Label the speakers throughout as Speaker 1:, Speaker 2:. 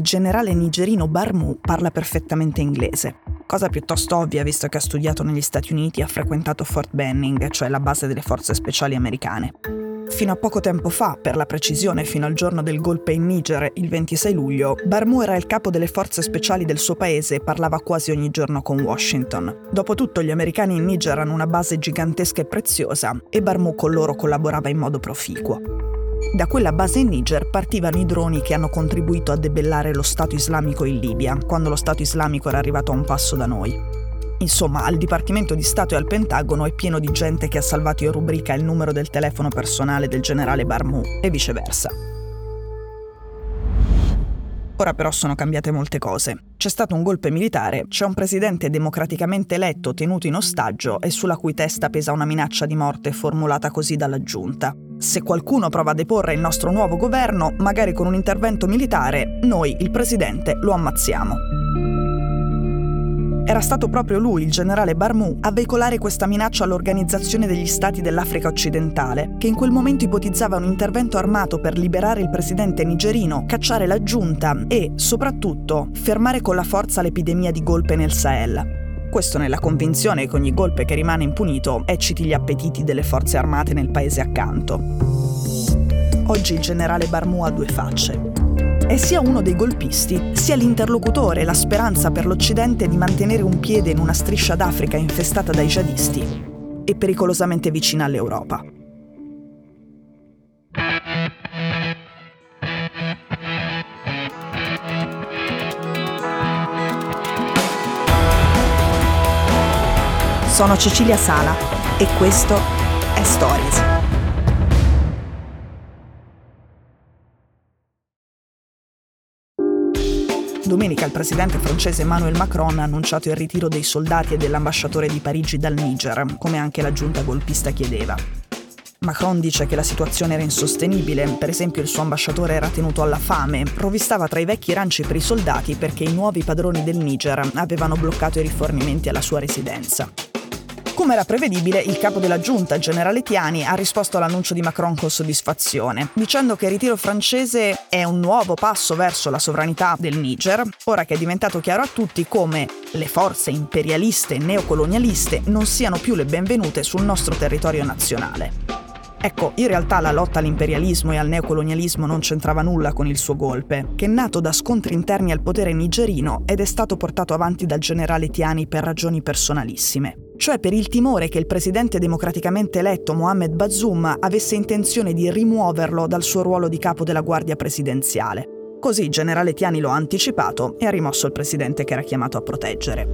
Speaker 1: il generale nigerino Barmu parla perfettamente inglese, cosa piuttosto ovvia visto che ha studiato negli Stati Uniti e ha frequentato Fort Benning, cioè la base delle forze speciali americane. Fino a poco tempo fa, per la precisione fino al giorno del golpe in Niger, il 26 luglio, Barmu era il capo delle forze speciali del suo paese e parlava quasi ogni giorno con Washington. Dopotutto gli americani in Niger hanno una base gigantesca e preziosa e Barmu con loro collaborava in modo proficuo. Da quella base in Niger partivano i droni che hanno contribuito a debellare lo Stato islamico in Libia, quando lo Stato islamico era arrivato a un passo da noi. Insomma, al Dipartimento di Stato e al Pentagono è pieno di gente che ha salvato in rubrica il numero del telefono personale del generale Barmu e viceversa. Ora però sono cambiate molte cose. C'è stato un golpe militare, c'è un presidente democraticamente eletto tenuto in ostaggio e sulla cui testa pesa una minaccia di morte formulata così dalla giunta. Se qualcuno prova a deporre il nostro nuovo governo, magari con un intervento militare, noi, il presidente, lo ammazziamo. Era stato proprio lui, il generale Barmu, a veicolare questa minaccia all'Organizzazione degli Stati dell'Africa occidentale, che in quel momento ipotizzava un intervento armato per liberare il presidente nigerino, cacciare la giunta e, soprattutto, fermare con la forza l'epidemia di golpe nel Sahel. Questo nella convinzione che ogni golpe che rimane impunito ecciti gli appetiti delle forze armate nel paese accanto. Oggi il generale Barmu ha due facce è sia uno dei golpisti, sia l'interlocutore la speranza per l'Occidente di mantenere un piede in una striscia d'Africa infestata dai jihadisti e pericolosamente vicina all'Europa. Sono Cecilia Sala e questo è Stories. Domenica il presidente francese Emmanuel Macron ha annunciato il ritiro dei soldati e dell'ambasciatore di Parigi dal Niger, come anche la giunta golpista chiedeva. Macron dice che la situazione era insostenibile, per esempio il suo ambasciatore era tenuto alla fame, rovistava tra i vecchi ranci per i soldati perché i nuovi padroni del Niger avevano bloccato i rifornimenti alla sua residenza. Come era prevedibile, il capo della giunta, generale Tiani, ha risposto all'annuncio di Macron con soddisfazione, dicendo che il ritiro francese è un nuovo passo verso la sovranità del Niger, ora che è diventato chiaro a tutti come le forze imperialiste e neocolonialiste non siano più le benvenute sul nostro territorio nazionale. Ecco, in realtà la lotta all'imperialismo e al neocolonialismo non c'entrava nulla con il suo golpe, che è nato da scontri interni al potere nigerino ed è stato portato avanti dal generale Tiani per ragioni personalissime cioè per il timore che il presidente democraticamente eletto Mohamed Bazoum avesse intenzione di rimuoverlo dal suo ruolo di capo della Guardia Presidenziale. Così il generale Tiani lo ha anticipato e ha rimosso il presidente che era chiamato a proteggere.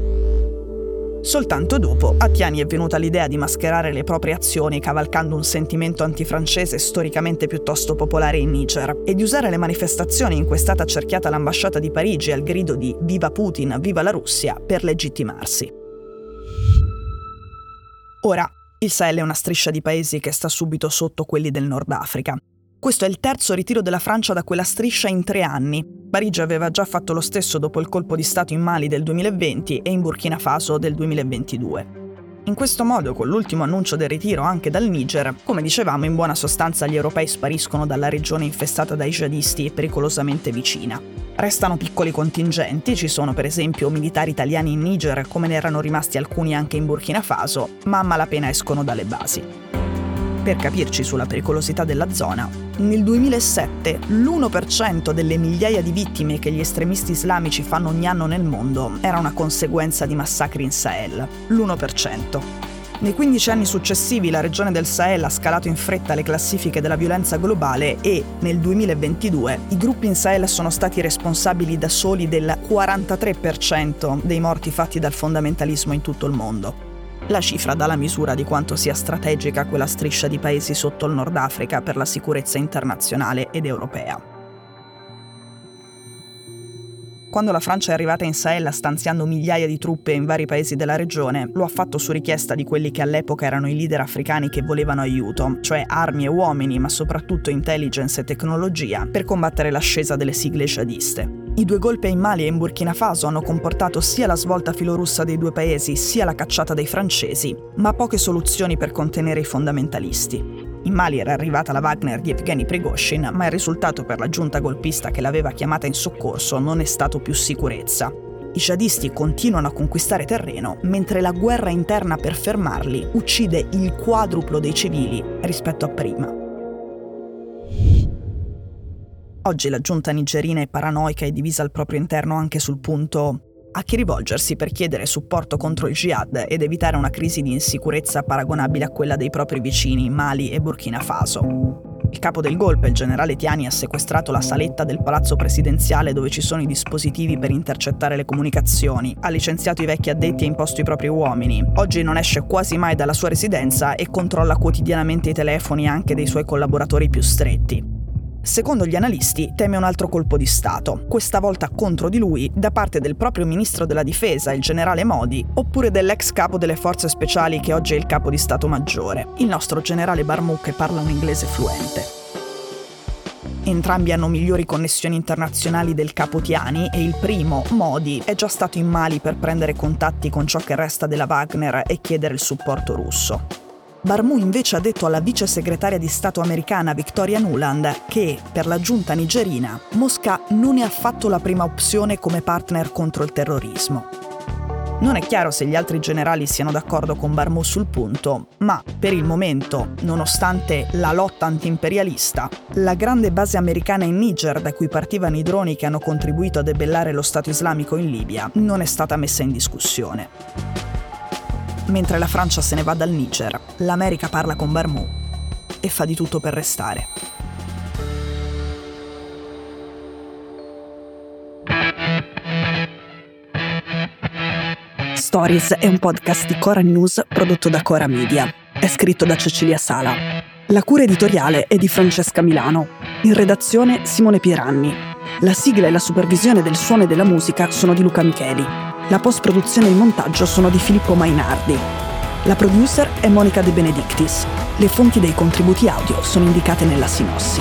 Speaker 1: Soltanto dopo a Tiani è venuta l'idea di mascherare le proprie azioni cavalcando un sentimento antifrancese storicamente piuttosto popolare in Niger e di usare le manifestazioni in cui è stata cerchiata l'ambasciata di Parigi al grido di Viva Putin, viva la Russia per legittimarsi. Ora, il Sahel è una striscia di paesi che sta subito sotto quelli del Nord Africa. Questo è il terzo ritiro della Francia da quella striscia in tre anni. Parigi aveva già fatto lo stesso dopo il colpo di Stato in Mali del 2020 e in Burkina Faso del 2022. In questo modo, con l'ultimo annuncio del ritiro anche dal Niger, come dicevamo, in buona sostanza gli europei spariscono dalla regione infestata dai jihadisti e pericolosamente vicina. Restano piccoli contingenti, ci sono per esempio militari italiani in Niger, come ne erano rimasti alcuni anche in Burkina Faso, ma a malapena escono dalle basi. Per capirci sulla pericolosità della zona, nel 2007 l'1% delle migliaia di vittime che gli estremisti islamici fanno ogni anno nel mondo era una conseguenza di massacri in Sahel. L'1%. Nei 15 anni successivi la regione del Sahel ha scalato in fretta le classifiche della violenza globale e, nel 2022, i gruppi in Sahel sono stati responsabili da soli del 43% dei morti fatti dal fondamentalismo in tutto il mondo. La cifra dà la misura di quanto sia strategica quella striscia di paesi sotto il Nord Africa per la sicurezza internazionale ed europea. Quando la Francia è arrivata in Sahel stanziando migliaia di truppe in vari paesi della regione, lo ha fatto su richiesta di quelli che all'epoca erano i leader africani che volevano aiuto, cioè armi e uomini, ma soprattutto intelligence e tecnologia, per combattere l'ascesa delle sigle jihadiste. I due golpe in Mali e in Burkina Faso hanno comportato sia la svolta filorussa dei due paesi sia la cacciata dei francesi, ma poche soluzioni per contenere i fondamentalisti. In Mali era arrivata la Wagner di Evgeny Prigozhin, ma il risultato per la giunta golpista che l'aveva chiamata in soccorso non è stato più sicurezza. I jihadisti continuano a conquistare terreno, mentre la guerra interna per fermarli uccide il quadruplo dei civili rispetto a prima. Oggi la giunta nigerina è paranoica e divisa al proprio interno anche sul punto a chi rivolgersi per chiedere supporto contro il jihad ed evitare una crisi di insicurezza paragonabile a quella dei propri vicini Mali e Burkina Faso. Il capo del golpe, il generale Tiani, ha sequestrato la saletta del palazzo presidenziale dove ci sono i dispositivi per intercettare le comunicazioni, ha licenziato i vecchi addetti e imposto i propri uomini. Oggi non esce quasi mai dalla sua residenza e controlla quotidianamente i telefoni anche dei suoi collaboratori più stretti. Secondo gli analisti teme un altro colpo di Stato, questa volta contro di lui da parte del proprio ministro della difesa, il generale Modi, oppure dell'ex capo delle forze speciali che oggi è il capo di Stato Maggiore, il nostro generale Barmou che parla un inglese fluente. Entrambi hanno migliori connessioni internazionali del capo Tiani e il primo, Modi, è già stato in Mali per prendere contatti con ciò che resta della Wagner e chiedere il supporto russo. Barmou invece ha detto alla vice segretaria di Stato americana Victoria Nuland che, per la giunta nigerina, Mosca non è affatto la prima opzione come partner contro il terrorismo. Non è chiaro se gli altri generali siano d'accordo con Barmou sul punto, ma per il momento, nonostante la lotta antiimperialista, la grande base americana in Niger da cui partivano i droni che hanno contribuito a debellare lo Stato islamico in Libia non è stata messa in discussione. Mentre la Francia se ne va dal Niger, l'America parla con Barmou e fa di tutto per restare.
Speaker 2: Stories è un podcast di Cora News prodotto da Cora Media. È scritto da Cecilia Sala. La cura editoriale è di Francesca Milano. In redazione Simone Pieranni. La sigla e la supervisione del suono e della musica sono di Luca Micheli. La post-produzione e il montaggio sono di Filippo Mainardi. La producer è Monica De Benedictis. Le fonti dei contributi audio sono indicate nella sinossi.